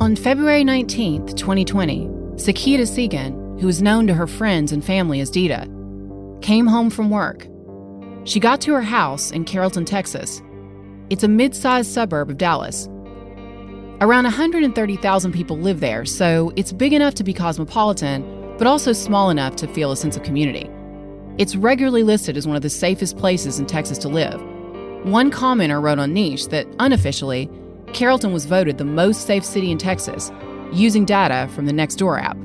On February 19, 2020, Sakita Segan, who was known to her friends and family as Dita, came home from work. She got to her house in Carrollton, Texas. It's a mid sized suburb of Dallas. Around 130,000 people live there, so it's big enough to be cosmopolitan, but also small enough to feel a sense of community. It's regularly listed as one of the safest places in Texas to live. One commenter wrote on Niche that unofficially, Carrollton was voted the most safe city in Texas using data from the Nextdoor app,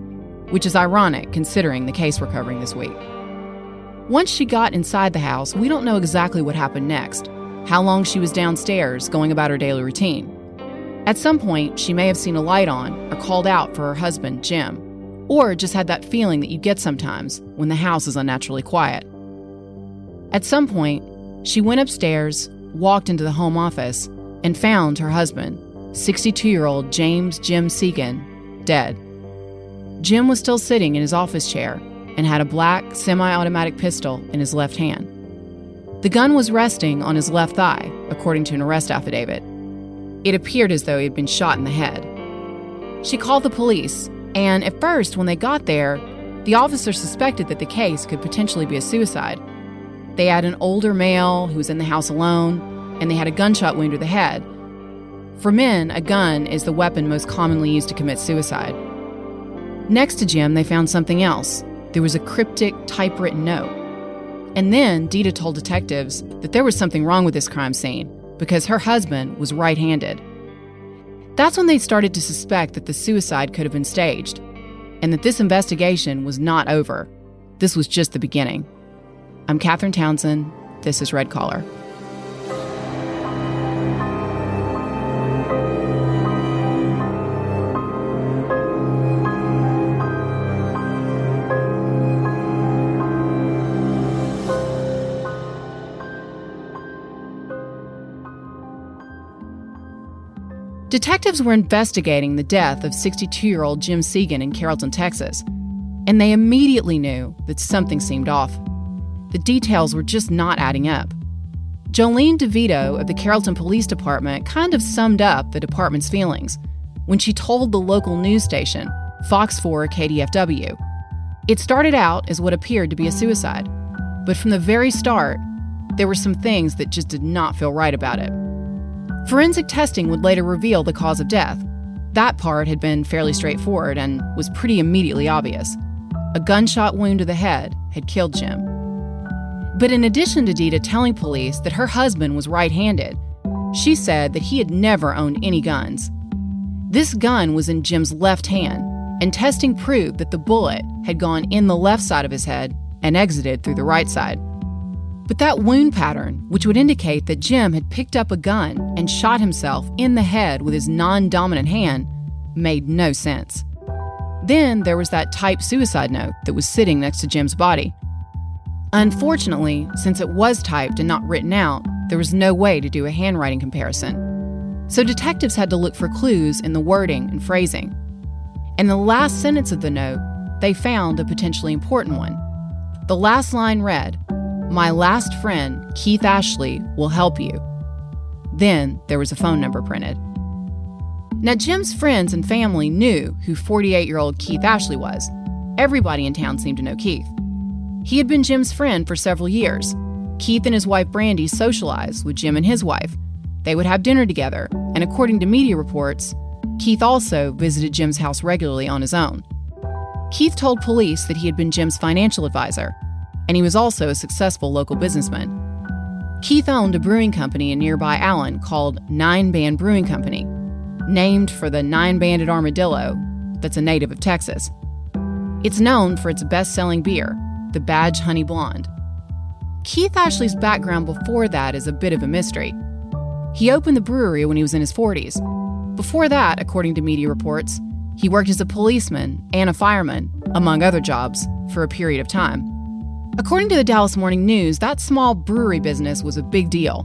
which is ironic considering the case we're covering this week. Once she got inside the house, we don't know exactly what happened next, how long she was downstairs going about her daily routine. At some point, she may have seen a light on or called out for her husband, Jim, or just had that feeling that you get sometimes when the house is unnaturally quiet. At some point, she went upstairs, walked into the home office, and found her husband, 62 year old James Jim Segan, dead. Jim was still sitting in his office chair and had a black semi automatic pistol in his left hand. The gun was resting on his left thigh, according to an arrest affidavit. It appeared as though he had been shot in the head. She called the police, and at first, when they got there, the officer suspected that the case could potentially be a suicide. They had an older male who was in the house alone, and they had a gunshot wound to the head. For men, a gun is the weapon most commonly used to commit suicide. Next to Jim, they found something else. There was a cryptic typewritten note. And then Dita told detectives that there was something wrong with this crime scene because her husband was right handed. That's when they started to suspect that the suicide could have been staged and that this investigation was not over. This was just the beginning. I'm Katherine Townsend. This is Red Collar. Detectives were investigating the death of 62 year old Jim Segan in Carrollton, Texas, and they immediately knew that something seemed off. The details were just not adding up. Jolene DeVito of the Carrollton Police Department kind of summed up the department's feelings when she told the local news station, Fox 4 KDFW. It started out as what appeared to be a suicide, but from the very start, there were some things that just did not feel right about it. Forensic testing would later reveal the cause of death. That part had been fairly straightforward and was pretty immediately obvious. A gunshot wound to the head had killed Jim. But in addition to Dita telling police that her husband was right handed, she said that he had never owned any guns. This gun was in Jim's left hand, and testing proved that the bullet had gone in the left side of his head and exited through the right side. But that wound pattern, which would indicate that Jim had picked up a gun and shot himself in the head with his non dominant hand, made no sense. Then there was that typed suicide note that was sitting next to Jim's body. Unfortunately, since it was typed and not written out, there was no way to do a handwriting comparison. So detectives had to look for clues in the wording and phrasing. In the last sentence of the note, they found a potentially important one. The last line read, My last friend, Keith Ashley, will help you. Then there was a phone number printed. Now, Jim's friends and family knew who 48 year old Keith Ashley was. Everybody in town seemed to know Keith. He had been Jim's friend for several years. Keith and his wife Brandy socialized with Jim and his wife. They would have dinner together, and according to media reports, Keith also visited Jim's house regularly on his own. Keith told police that he had been Jim's financial advisor, and he was also a successful local businessman. Keith owned a brewing company in nearby Allen called Nine Band Brewing Company, named for the nine banded armadillo that's a native of Texas. It's known for its best selling beer, the Badge Honey Blonde. Keith Ashley's background before that is a bit of a mystery. He opened the brewery when he was in his 40s. Before that, according to media reports, he worked as a policeman and a fireman, among other jobs, for a period of time. According to the Dallas Morning News, that small brewery business was a big deal.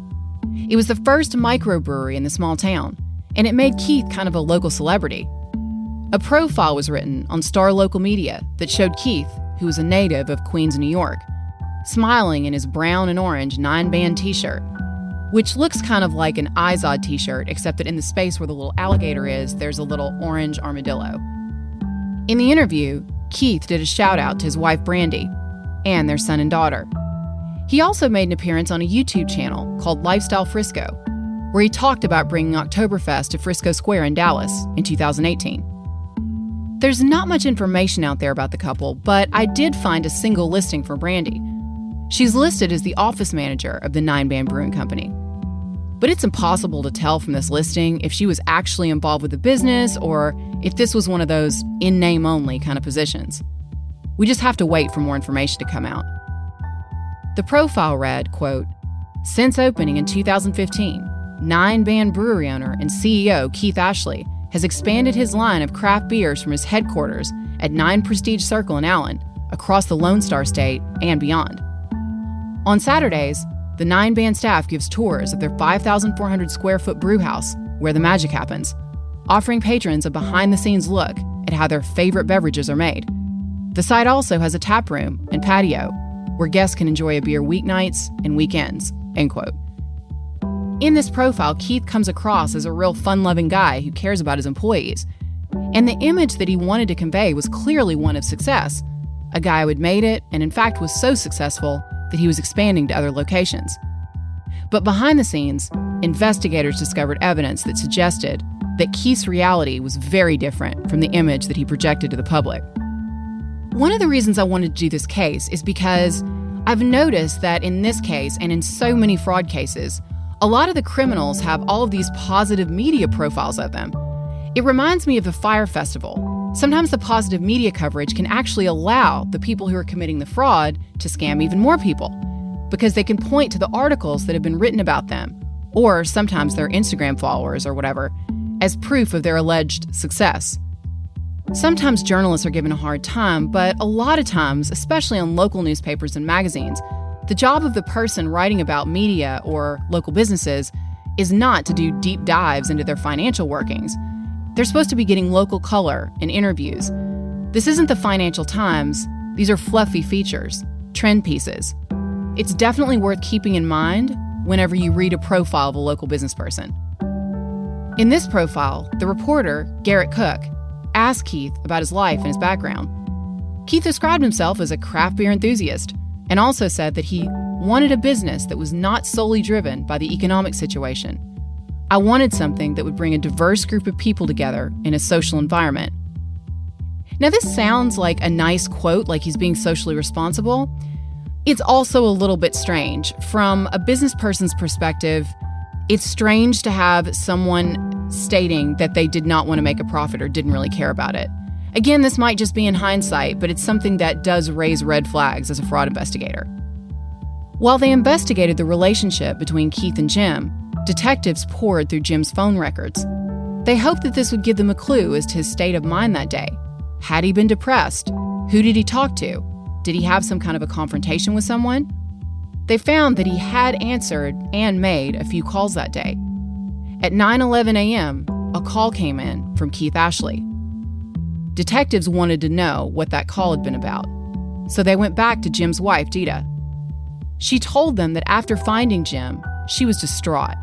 It was the first microbrewery in the small town, and it made Keith kind of a local celebrity. A profile was written on Star Local Media that showed Keith, who was a native of Queens, New York, smiling in his brown and orange nine band t shirt, which looks kind of like an Izod t shirt, except that in the space where the little alligator is, there's a little orange armadillo. In the interview, Keith did a shout out to his wife Brandy and their son and daughter. He also made an appearance on a YouTube channel called Lifestyle Frisco, where he talked about bringing Oktoberfest to Frisco Square in Dallas in 2018. There's not much information out there about the couple, but I did find a single listing for Brandy. She's listed as the office manager of the Nine Band Brewing Company. But it's impossible to tell from this listing if she was actually involved with the business or if this was one of those in name only kind of positions. We just have to wait for more information to come out. The profile read, quote, Since opening in 2015, Nine Band Brewery owner and CEO Keith Ashley has expanded his line of craft beers from his headquarters at Nine Prestige Circle in Allen, across the Lone Star State, and beyond. On Saturdays, the Nine Band staff gives tours of their 5,400 square foot brew house, where the magic happens, offering patrons a behind the scenes look at how their favorite beverages are made. The site also has a tap room and patio where guests can enjoy a beer weeknights and weekends. End quote. In this profile, Keith comes across as a real fun loving guy who cares about his employees. And the image that he wanted to convey was clearly one of success a guy who had made it and, in fact, was so successful that he was expanding to other locations. But behind the scenes, investigators discovered evidence that suggested that Keith's reality was very different from the image that he projected to the public. One of the reasons I wanted to do this case is because I've noticed that in this case and in so many fraud cases, a lot of the criminals have all of these positive media profiles of them. It reminds me of the Fyre Festival. Sometimes the positive media coverage can actually allow the people who are committing the fraud to scam even more people because they can point to the articles that have been written about them, or sometimes their Instagram followers or whatever, as proof of their alleged success. Sometimes journalists are given a hard time, but a lot of times, especially on local newspapers and magazines, the job of the person writing about media or local businesses is not to do deep dives into their financial workings. They're supposed to be getting local color in interviews. This isn't the Financial Times, these are fluffy features, trend pieces. It's definitely worth keeping in mind whenever you read a profile of a local business person. In this profile, the reporter, Garrett Cook, asked Keith about his life and his background. Keith described himself as a craft beer enthusiast and also said that he wanted a business that was not solely driven by the economic situation. I wanted something that would bring a diverse group of people together in a social environment. Now, this sounds like a nice quote, like he's being socially responsible. It's also a little bit strange. From a business person's perspective, it's strange to have someone stating that they did not want to make a profit or didn't really care about it. Again, this might just be in hindsight, but it's something that does raise red flags as a fraud investigator. While they investigated the relationship between Keith and Jim, detectives poured through Jim's phone records. They hoped that this would give them a clue as to his state of mind that day. Had he been depressed? Who did he talk to? Did he have some kind of a confrontation with someone? They found that he had answered and made a few calls that day. At 9:11 a.m., a call came in from Keith Ashley. Detectives wanted to know what that call had been about, so they went back to Jim's wife, Dita. She told them that after finding Jim, she was distraught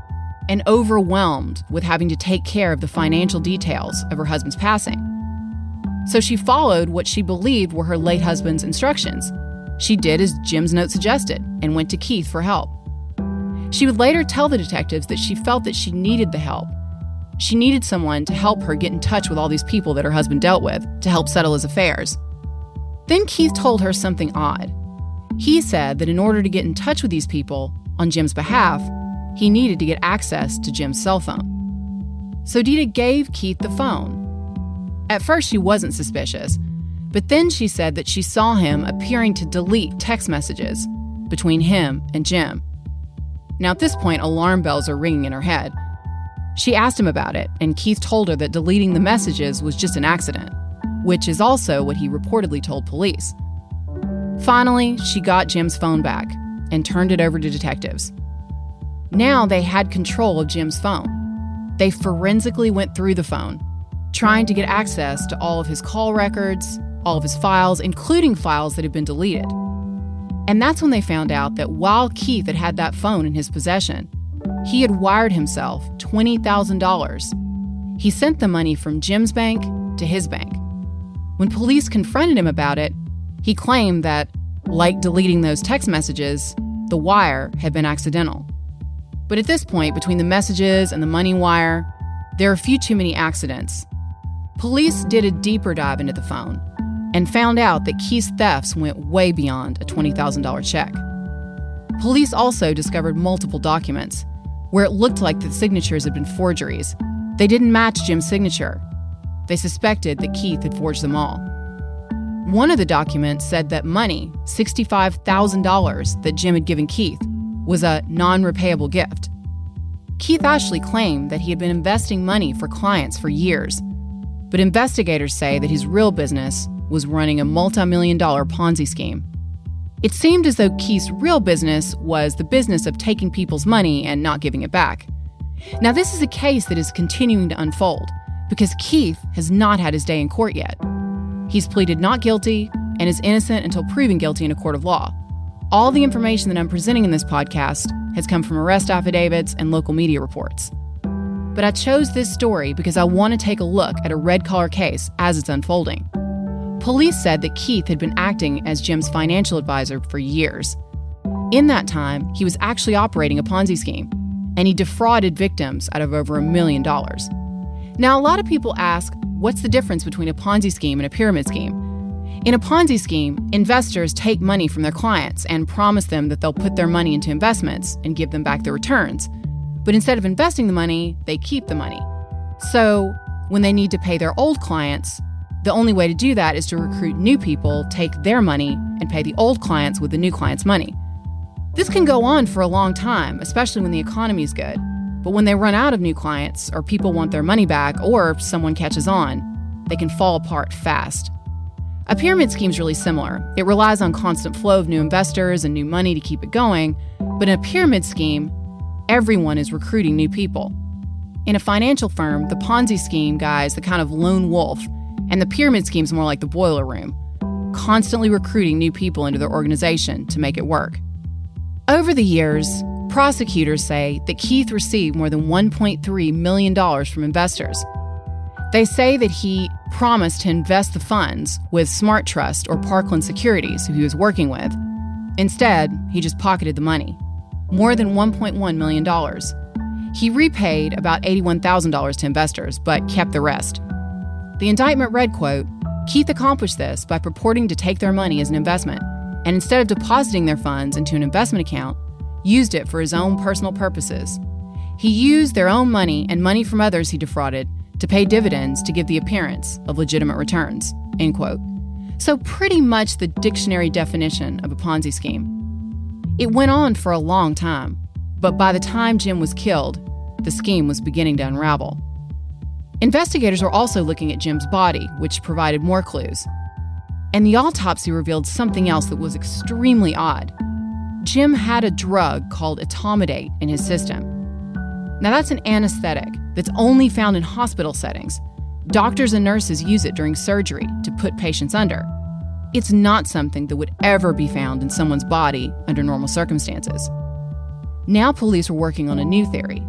and overwhelmed with having to take care of the financial details of her husband's passing. So she followed what she believed were her late husband's instructions. She did as Jim's note suggested and went to Keith for help. She would later tell the detectives that she felt that she needed the help. She needed someone to help her get in touch with all these people that her husband dealt with to help settle his affairs. Then Keith told her something odd. He said that in order to get in touch with these people on Jim's behalf, he needed to get access to Jim's cell phone. So Dita gave Keith the phone. At first, she wasn't suspicious, but then she said that she saw him appearing to delete text messages between him and Jim. Now, at this point, alarm bells are ringing in her head. She asked him about it, and Keith told her that deleting the messages was just an accident, which is also what he reportedly told police. Finally, she got Jim's phone back and turned it over to detectives. Now they had control of Jim's phone. They forensically went through the phone, trying to get access to all of his call records, all of his files, including files that had been deleted. And that's when they found out that while Keith had had that phone in his possession, he had wired himself $20,000. He sent the money from Jim's bank to his bank. When police confronted him about it, he claimed that, like deleting those text messages, the wire had been accidental. But at this point, between the messages and the money wire, there are a few too many accidents. Police did a deeper dive into the phone and found out that Keith's thefts went way beyond a $20,000 check. Police also discovered multiple documents where it looked like the signatures had been forgeries. They didn't match Jim's signature. They suspected that Keith had forged them all. One of the documents said that money, $65,000, that Jim had given Keith, was a non repayable gift. Keith Ashley claimed that he had been investing money for clients for years, but investigators say that his real business was running a multi million dollar Ponzi scheme. It seemed as though Keith's real business was the business of taking people's money and not giving it back. Now, this is a case that is continuing to unfold because Keith has not had his day in court yet. He's pleaded not guilty and is innocent until proven guilty in a court of law. All the information that I'm presenting in this podcast has come from arrest affidavits and local media reports. But I chose this story because I want to take a look at a red collar case as it's unfolding. Police said that Keith had been acting as Jim's financial advisor for years. In that time, he was actually operating a Ponzi scheme, and he defrauded victims out of over a million dollars. Now, a lot of people ask what's the difference between a Ponzi scheme and a pyramid scheme? In a Ponzi scheme, investors take money from their clients and promise them that they'll put their money into investments and give them back the returns. But instead of investing the money, they keep the money. So, when they need to pay their old clients, the only way to do that is to recruit new people, take their money, and pay the old clients with the new clients' money. This can go on for a long time, especially when the economy is good. But when they run out of new clients, or people want their money back, or someone catches on, they can fall apart fast. A pyramid scheme is really similar. It relies on constant flow of new investors and new money to keep it going, but in a pyramid scheme, everyone is recruiting new people. In a financial firm, the Ponzi scheme guy is the kind of lone wolf, and the pyramid scheme is more like the boiler room, constantly recruiting new people into their organization to make it work. Over the years, prosecutors say that Keith received more than $1.3 million from investors. They say that he promised to invest the funds with Smart Trust or Parkland Securities, who he was working with. Instead, he just pocketed the money more than $1.1 million. He repaid about $81,000 to investors, but kept the rest. The indictment read, quote, Keith accomplished this by purporting to take their money as an investment, and instead of depositing their funds into an investment account, used it for his own personal purposes. He used their own money and money from others he defrauded to pay dividends to give the appearance of legitimate returns. End quote. So, pretty much the dictionary definition of a Ponzi scheme. It went on for a long time, but by the time Jim was killed, the scheme was beginning to unravel. Investigators were also looking at Jim's body, which provided more clues. And the autopsy revealed something else that was extremely odd. Jim had a drug called etomidate in his system. Now, that's an anesthetic that's only found in hospital settings. Doctors and nurses use it during surgery to put patients under. It's not something that would ever be found in someone's body under normal circumstances. Now, police are working on a new theory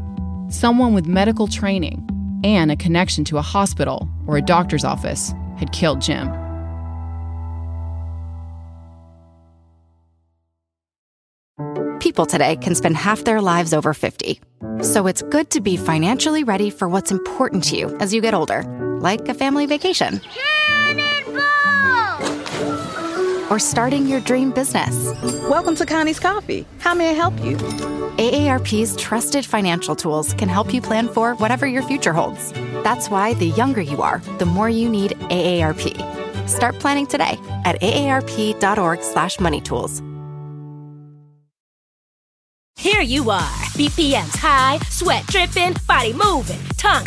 someone with medical training and a connection to a hospital or a doctor's office had killed Jim. People today can spend half their lives over 50. So it's good to be financially ready for what's important to you as you get older, like a family vacation. Or starting your dream business. Welcome to Connie's Coffee. How may I help you? AARP's trusted financial tools can help you plan for whatever your future holds. That's why the younger you are, the more you need AARP. Start planning today at aarp.org/moneytools. Here you are, BPMs high, sweat dripping, body moving, tongue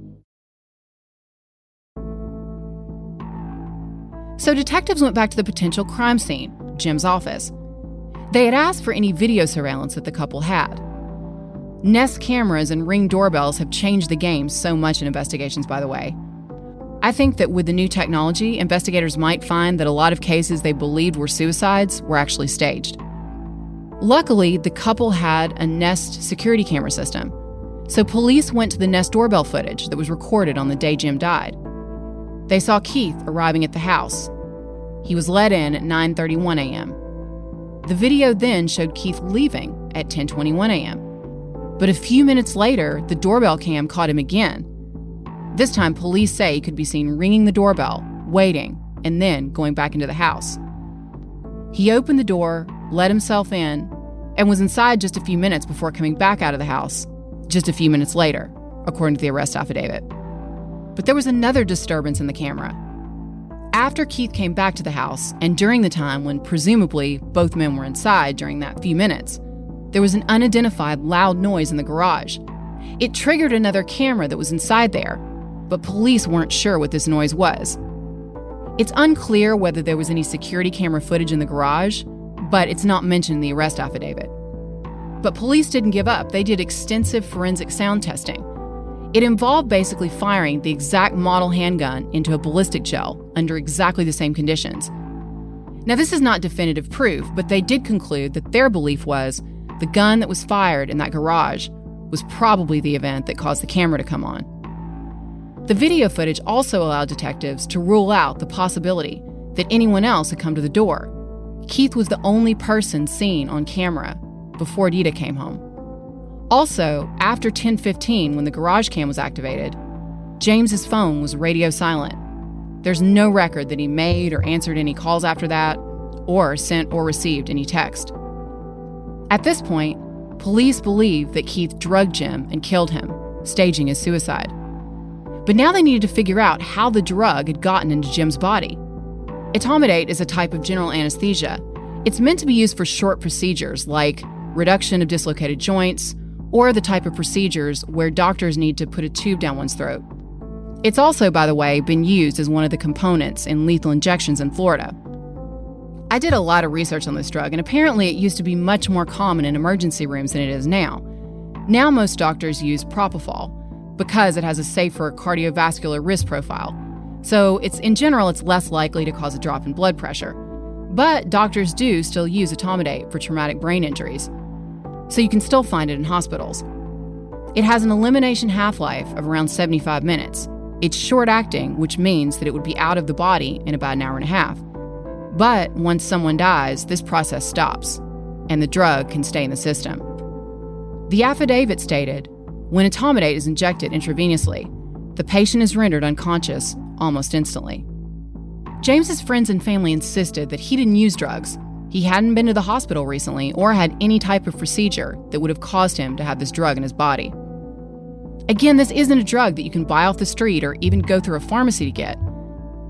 So detectives went back to the potential crime scene, Jim's office. They had asked for any video surveillance that the couple had. Nest cameras and ring doorbells have changed the game so much in investigations, by the way. I think that with the new technology, investigators might find that a lot of cases they believed were suicides were actually staged. Luckily, the couple had a Nest security camera system, so police went to the Nest doorbell footage that was recorded on the day Jim died. They saw Keith arriving at the house. He was let in at 9:31 a.m. The video then showed Keith leaving at 10:21 a.m. But a few minutes later, the doorbell cam caught him again. This time, police say he could be seen ringing the doorbell, waiting, and then going back into the house. He opened the door, let himself in, and was inside just a few minutes before coming back out of the house, just a few minutes later, according to the arrest affidavit. But there was another disturbance in the camera. After Keith came back to the house, and during the time when presumably both men were inside during that few minutes, there was an unidentified loud noise in the garage. It triggered another camera that was inside there, but police weren't sure what this noise was. It's unclear whether there was any security camera footage in the garage, but it's not mentioned in the arrest affidavit. But police didn't give up. They did extensive forensic sound testing. It involved basically firing the exact model handgun into a ballistic gel under exactly the same conditions. Now, this is not definitive proof, but they did conclude that their belief was the gun that was fired in that garage was probably the event that caused the camera to come on. The video footage also allowed detectives to rule out the possibility that anyone else had come to the door. Keith was the only person seen on camera before Dita came home. Also, after 10:15 when the garage cam was activated, James's phone was radio silent. There's no record that he made or answered any calls after that or sent or received any text. At this point, police believe that Keith drugged Jim and killed him, staging his suicide. But now they needed to figure out how the drug had gotten into Jim's body. Etomidate is a type of general anesthesia. It's meant to be used for short procedures like reduction of dislocated joints, or the type of procedures where doctors need to put a tube down one's throat. It's also, by the way, been used as one of the components in lethal injections in Florida. I did a lot of research on this drug, and apparently it used to be much more common in emergency rooms than it is now. Now, most doctors use propofol because it has a safer cardiovascular risk profile. So, it's in general, it's less likely to cause a drop in blood pressure. But doctors do still use etomidate for traumatic brain injuries so you can still find it in hospitals. It has an elimination half life of around 75 minutes. It's short acting, which means that it would be out of the body in about an hour and a half. But once someone dies, this process stops, and the drug can stay in the system. The affidavit stated when etomidate is injected intravenously, the patient is rendered unconscious almost instantly. James's friends and family insisted that he didn't use drugs he hadn't been to the hospital recently or had any type of procedure that would have caused him to have this drug in his body. Again, this isn't a drug that you can buy off the street or even go through a pharmacy to get.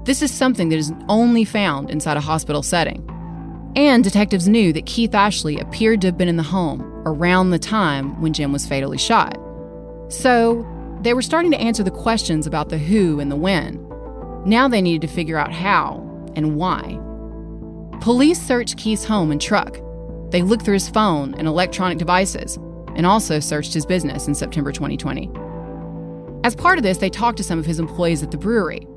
This is something that is only found inside a hospital setting. And detectives knew that Keith Ashley appeared to have been in the home around the time when Jim was fatally shot. So, they were starting to answer the questions about the who and the when. Now they needed to figure out how and why. Police searched Keith's home and truck. They looked through his phone and electronic devices and also searched his business in September 2020. As part of this, they talked to some of his employees at the brewery,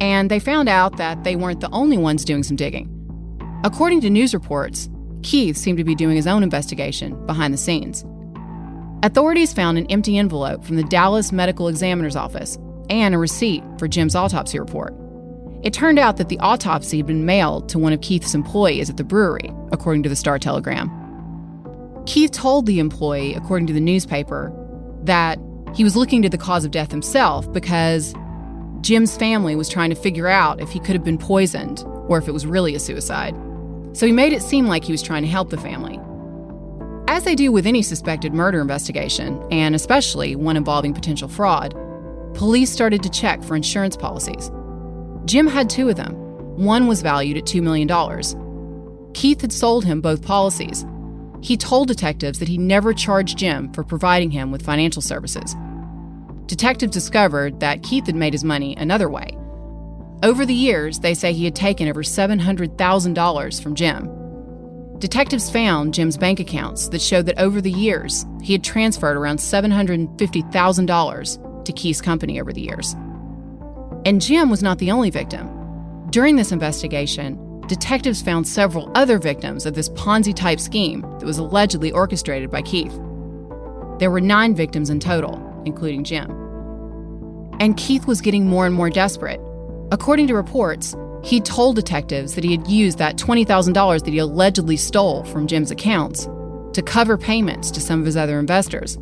and they found out that they weren't the only ones doing some digging. According to news reports, Keith seemed to be doing his own investigation behind the scenes. Authorities found an empty envelope from the Dallas Medical Examiner's Office and a receipt for Jim's autopsy report. It turned out that the autopsy had been mailed to one of Keith's employees at the brewery, according to the Star Telegram. Keith told the employee, according to the newspaper, that he was looking to the cause of death himself because Jim's family was trying to figure out if he could have been poisoned or if it was really a suicide so he made it seem like he was trying to help the family. As they do with any suspected murder investigation, and especially one involving potential fraud, police started to check for insurance policies. Jim had two of them. One was valued at $2 million. Keith had sold him both policies. He told detectives that he never charged Jim for providing him with financial services. Detectives discovered that Keith had made his money another way over the years, they say he had taken over $700,000 from Jim. Detectives found Jim's bank accounts that showed that over the years, he had transferred around $750,000 to Keith's company over the years. And Jim was not the only victim. During this investigation, detectives found several other victims of this Ponzi type scheme that was allegedly orchestrated by Keith. There were nine victims in total, including Jim. And Keith was getting more and more desperate. According to reports, he told detectives that he had used that $20,000 that he allegedly stole from Jim's accounts to cover payments to some of his other investors.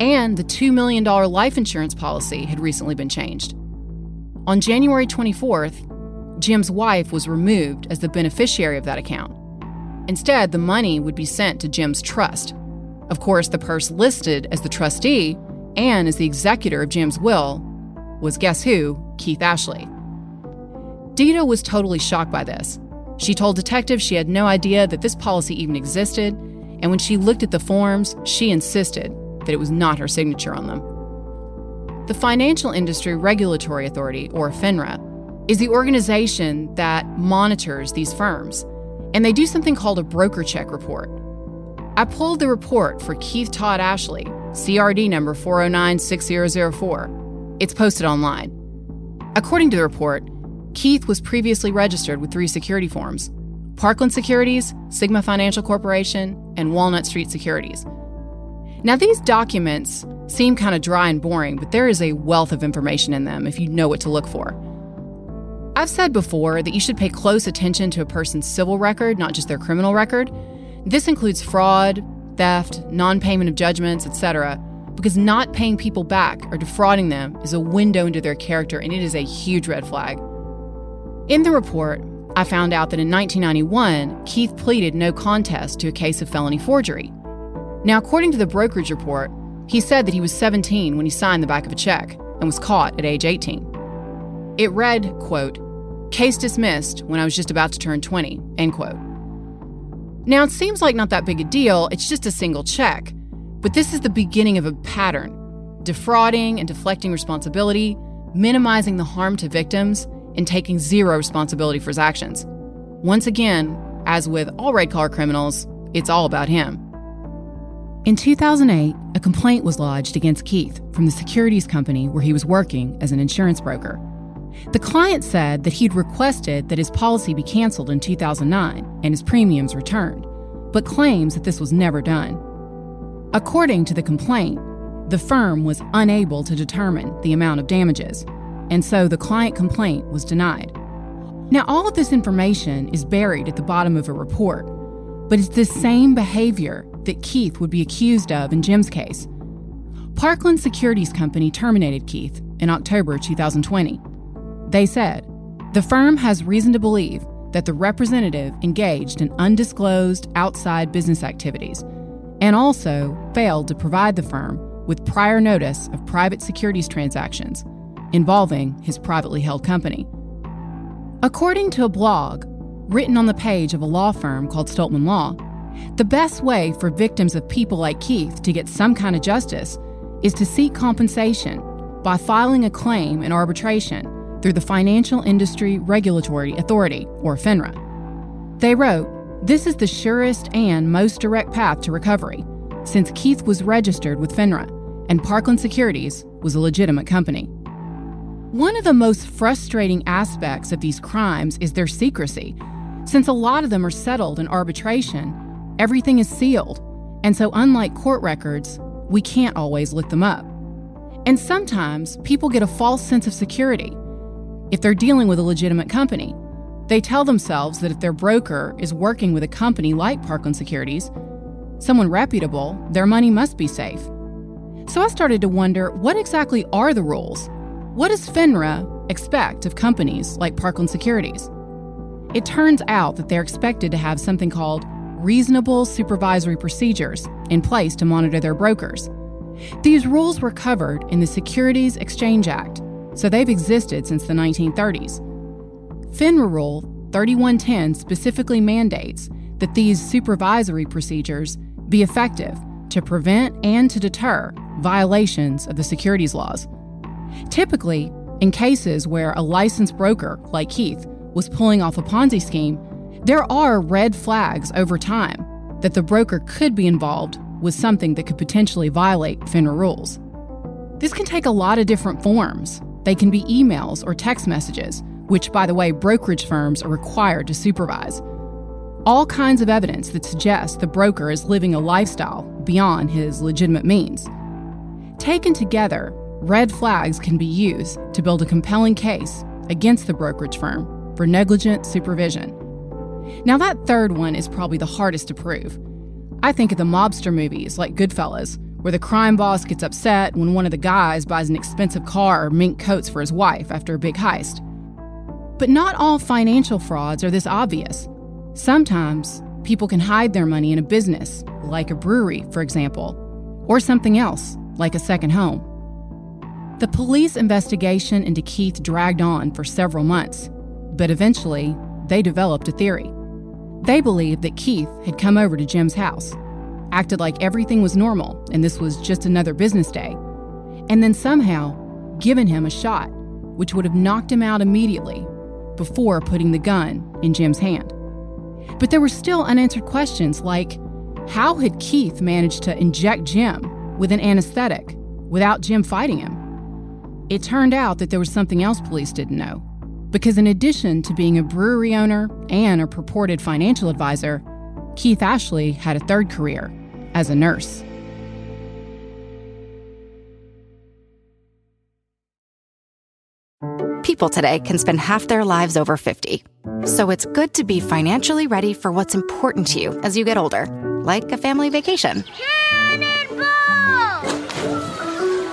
And the $2 million life insurance policy had recently been changed. On January 24th, Jim's wife was removed as the beneficiary of that account. Instead, the money would be sent to Jim's trust. Of course, the purse listed as the trustee and as the executor of Jim's will was guess who? Keith Ashley. Dita was totally shocked by this. She told detectives she had no idea that this policy even existed, and when she looked at the forms, she insisted that it was not her signature on them. The Financial Industry Regulatory Authority, or FINRA, is the organization that monitors these firms, and they do something called a broker check report. I pulled the report for Keith Todd Ashley, CRD number 4096004. It's posted online. According to the report, Keith was previously registered with three security firms Parkland Securities, Sigma Financial Corporation, and Walnut Street Securities. Now, these documents seem kind of dry and boring, but there is a wealth of information in them if you know what to look for. I've said before that you should pay close attention to a person's civil record, not just their criminal record. This includes fraud, theft, non payment of judgments, etc because not paying people back or defrauding them is a window into their character and it is a huge red flag. In the report, I found out that in 1991, Keith pleaded no contest to a case of felony forgery. Now, according to the brokerage report, he said that he was 17 when he signed the back of a check and was caught at age 18. It read, quote, case dismissed when I was just about to turn 20, end quote. Now, it seems like not that big a deal, it's just a single check. But this is the beginning of a pattern defrauding and deflecting responsibility, minimizing the harm to victims, and taking zero responsibility for his actions. Once again, as with all red collar criminals, it's all about him. In 2008, a complaint was lodged against Keith from the securities company where he was working as an insurance broker. The client said that he'd requested that his policy be canceled in 2009 and his premiums returned, but claims that this was never done. According to the complaint, the firm was unable to determine the amount of damages, and so the client complaint was denied. Now, all of this information is buried at the bottom of a report, but it's the same behavior that Keith would be accused of in Jim's case. Parkland Securities Company terminated Keith in October 2020. They said, the firm has reason to believe that the representative engaged in undisclosed outside business activities and also failed to provide the firm with prior notice of private securities transactions involving his privately held company. According to a blog written on the page of a law firm called Stoltmann Law, the best way for victims of people like Keith to get some kind of justice is to seek compensation by filing a claim in arbitration through the Financial Industry Regulatory Authority, or FINRA. They wrote, This is the surest and most direct path to recovery, since Keith was registered with FINRA and Parkland Securities was a legitimate company. One of the most frustrating aspects of these crimes is their secrecy. Since a lot of them are settled in arbitration, everything is sealed, and so unlike court records, we can't always look them up. And sometimes people get a false sense of security. If they're dealing with a legitimate company, they tell themselves that if their broker is working with a company like Parkland Securities, someone reputable, their money must be safe. So I started to wonder what exactly are the rules? What does FINRA expect of companies like Parkland Securities? It turns out that they're expected to have something called reasonable supervisory procedures in place to monitor their brokers. These rules were covered in the Securities Exchange Act, so they've existed since the 1930s. FINRA Rule 3110 specifically mandates that these supervisory procedures be effective to prevent and to deter violations of the securities laws. Typically, in cases where a licensed broker, like Keith, was pulling off a Ponzi scheme, there are red flags over time that the broker could be involved with something that could potentially violate FINRA rules. This can take a lot of different forms. They can be emails or text messages, which, by the way, brokerage firms are required to supervise. All kinds of evidence that suggests the broker is living a lifestyle beyond his legitimate means. Taken together, red flags can be used to build a compelling case against the brokerage firm for negligent supervision. Now, that third one is probably the hardest to prove. I think of the mobster movies like Goodfellas, where the crime boss gets upset when one of the guys buys an expensive car or mink coats for his wife after a big heist. But not all financial frauds are this obvious. Sometimes people can hide their money in a business, like a brewery, for example, or something else, like a second home. The police investigation into Keith dragged on for several months, but eventually they developed a theory. They believed that Keith had come over to Jim's house, acted like everything was normal and this was just another business day, and then somehow given him a shot, which would have knocked him out immediately before putting the gun in Jim's hand. But there were still unanswered questions like how had Keith managed to inject Jim with an anesthetic without Jim fighting him? It turned out that there was something else police didn't know. Because in addition to being a brewery owner and a purported financial advisor, Keith Ashley had a third career as a nurse. People today can spend half their lives over 50. So it's good to be financially ready for what's important to you as you get older, like a family vacation.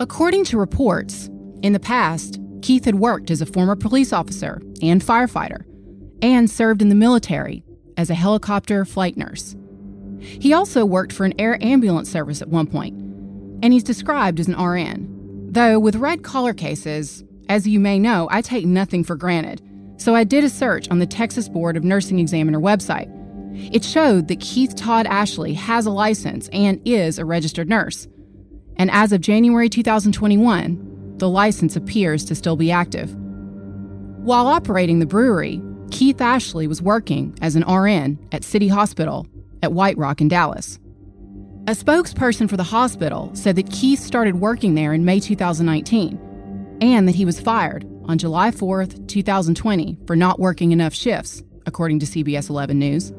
According to reports, in the past, Keith had worked as a former police officer and firefighter and served in the military as a helicopter flight nurse. He also worked for an air ambulance service at one point, and he's described as an RN. Though with red collar cases, as you may know, I take nothing for granted, so I did a search on the Texas Board of Nursing Examiner website. It showed that Keith Todd Ashley has a license and is a registered nurse. And as of January 2021, the license appears to still be active. While operating the brewery, Keith Ashley was working as an RN at City Hospital at White Rock in Dallas. A spokesperson for the hospital said that Keith started working there in May 2019 and that he was fired on July 4th, 2020, for not working enough shifts, according to CBS 11 News.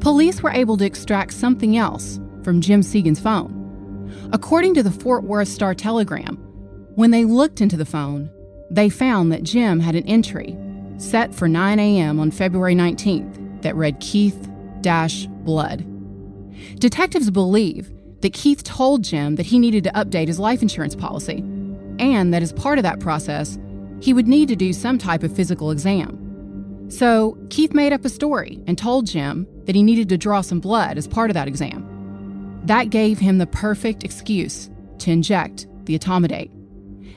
Police were able to extract something else from Jim Segan's phone. According to the Fort Worth Star Telegram, when they looked into the phone, they found that Jim had an entry set for 9 a.m. on February 19th that read Keith Dash Blood. Detectives believe that Keith told Jim that he needed to update his life insurance policy and that as part of that process, he would need to do some type of physical exam. So, Keith made up a story and told Jim that he needed to draw some blood as part of that exam. That gave him the perfect excuse to inject the etomidate.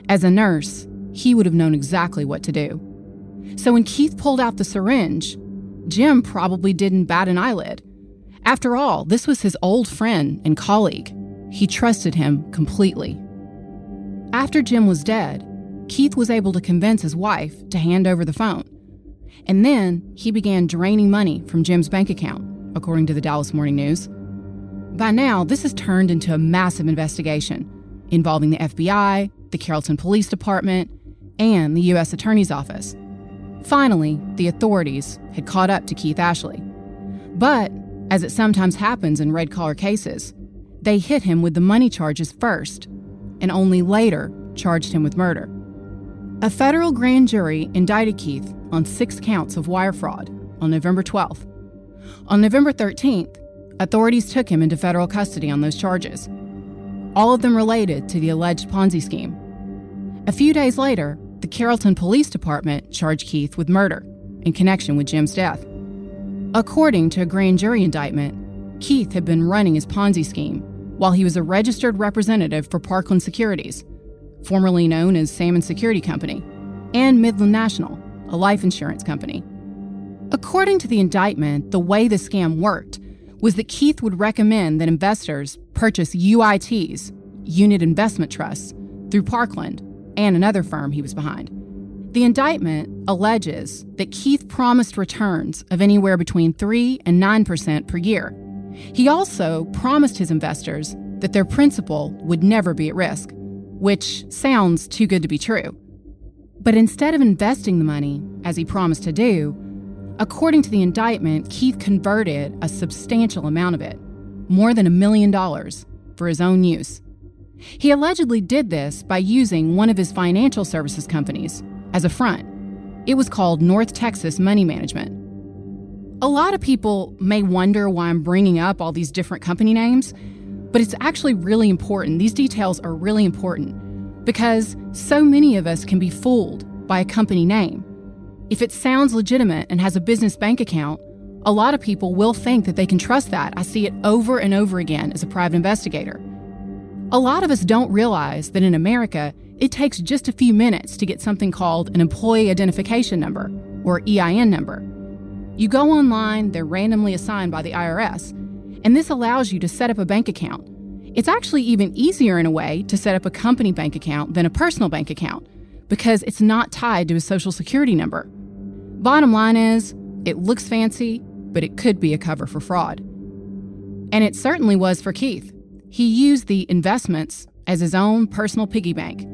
As a nurse, he would have known exactly what to do. So when Keith pulled out the syringe, Jim probably didn't bat an eyelid. After all, this was his old friend and colleague. He trusted him completely. After Jim was dead, Keith was able to convince his wife to hand over the phone. And then he began draining money from Jim's bank account, according to the Dallas Morning News. By now, this has turned into a massive investigation involving the FBI, the Carrollton Police Department, and the U.S. Attorney's Office. Finally, the authorities had caught up to Keith Ashley. But, as it sometimes happens in red collar cases, they hit him with the money charges first, and only later charged him with murder. A federal grand jury indicted Keith on six counts of wire fraud on November 12th. On November 13th, authorities took him into federal custody on those charges, all of them related to the alleged Ponzi scheme. A few days later, the Carrollton Police Department charged Keith with murder in connection with Jim's death. According to a grand jury indictment, Keith had been running his Ponzi scheme while he was a registered representative for Parkland Securities, formerly known as Sammons Security Company, and Midland National, a life insurance company. According to the indictment, the way the scam worked was that Keith would recommend that investors purchase UITs, Unit Investment Trusts, through Parkland and another firm he was behind. The indictment alleges that Keith promised returns of anywhere between 3 and 9% per year. He also promised his investors that their principal would never be at risk, which sounds too good to be true. But instead of investing the money, as he promised to do, according to the indictment, Keith converted a substantial amount of it, more than a million dollars, for his own use. He allegedly did this by using one of his financial services companies as a front. It was called North Texas Money Management. A lot of people may wonder why I'm bringing up all these different company names, but it's actually really important. These details are really important because so many of us can be fooled by a company name. If it sounds legitimate and has a business bank account, a lot of people will think that they can trust that. I see it over and over again as a private investigator. A lot of us don't realize that in America, it takes just a few minutes to get something called an Employee Identification Number, or EIN number. You go online, they're randomly assigned by the IRS, and this allows you to set up a bank account. It's actually even easier in a way to set up a company bank account than a personal bank account because it's not tied to a social security number. Bottom line is, it looks fancy, but it could be a cover for fraud. And it certainly was for Keith. He used the investments as his own personal piggy bank.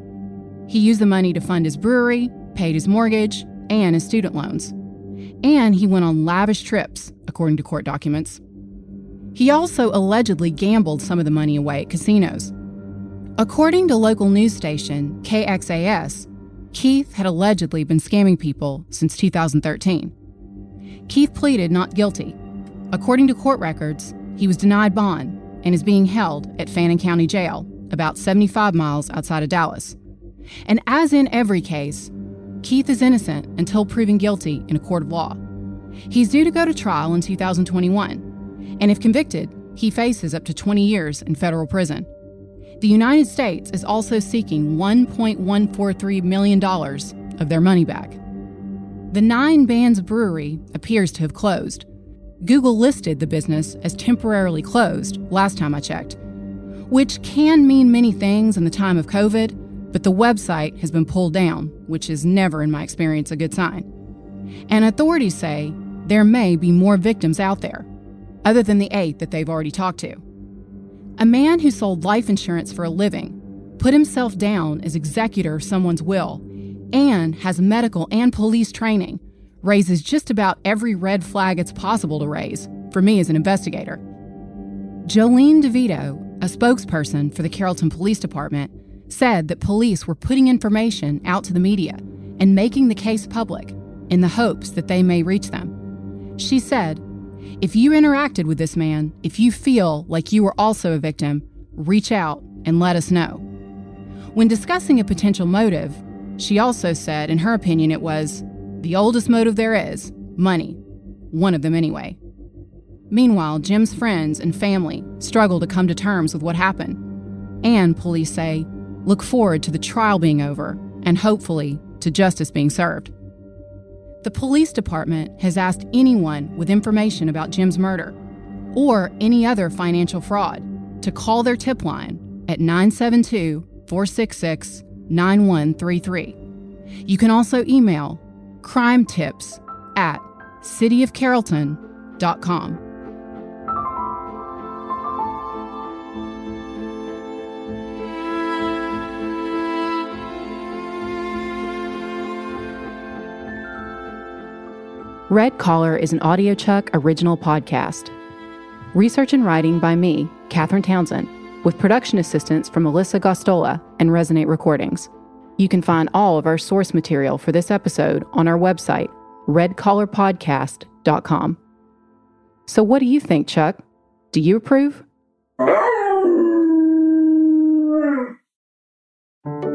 He used the money to fund his brewery, paid his mortgage, and his student loans. And he went on lavish trips, according to court documents. He also allegedly gambled some of the money away at casinos. According to local news station KXAS, Keith had allegedly been scamming people since 2013. Keith pleaded not guilty. According to court records, he was denied bond and is being held at Fannin County Jail, about 75 miles outside of Dallas. And as in every case, Keith is innocent until proven guilty in a court of law. He's due to go to trial in 2021, and if convicted, he faces up to 20 years in federal prison. The United States is also seeking $1.143 million of their money back. The Nine Bands Brewery appears to have closed, Google listed the business as temporarily closed last time I checked, which can mean many things in the time of COVID, but the website has been pulled down, which is never, in my experience, a good sign. And authorities say there may be more victims out there, other than the eight that they've already talked to. A man who sold life insurance for a living, put himself down as executor of someone's will, and has medical and police training raises just about every red flag it's possible to raise for me as an investigator. Jolene DeVito, a spokesperson for the Carrollton Police Department, said that police were putting information out to the media and making the case public in the hopes that they may reach them. She said, If you interacted with this man, if you feel like you were also a victim, reach out and let us know. When discussing a potential motive, she also said, in her opinion, it was the oldest motive there is money. One of them, anyway. Meanwhile, Jim's friends and family struggle to come to terms with what happened. And police say, look forward to the trial being over and hopefully to justice being served. The police department has asked anyone with information about Jim's murder or any other financial fraud to call their tip line at 972 466 9133. You can also email crime tips at cityofcarrollton.com. Red Collar is an AudioChuck original podcast. Research and writing by me, Katherine Townsend, with production assistance from Melissa Gostola and Resonate Recordings. You can find all of our source material for this episode on our website, redcollarpodcast.com. So, what do you think, Chuck? Do you approve?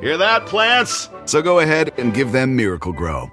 Hear that, plants? So go ahead and give them Miracle-Gro.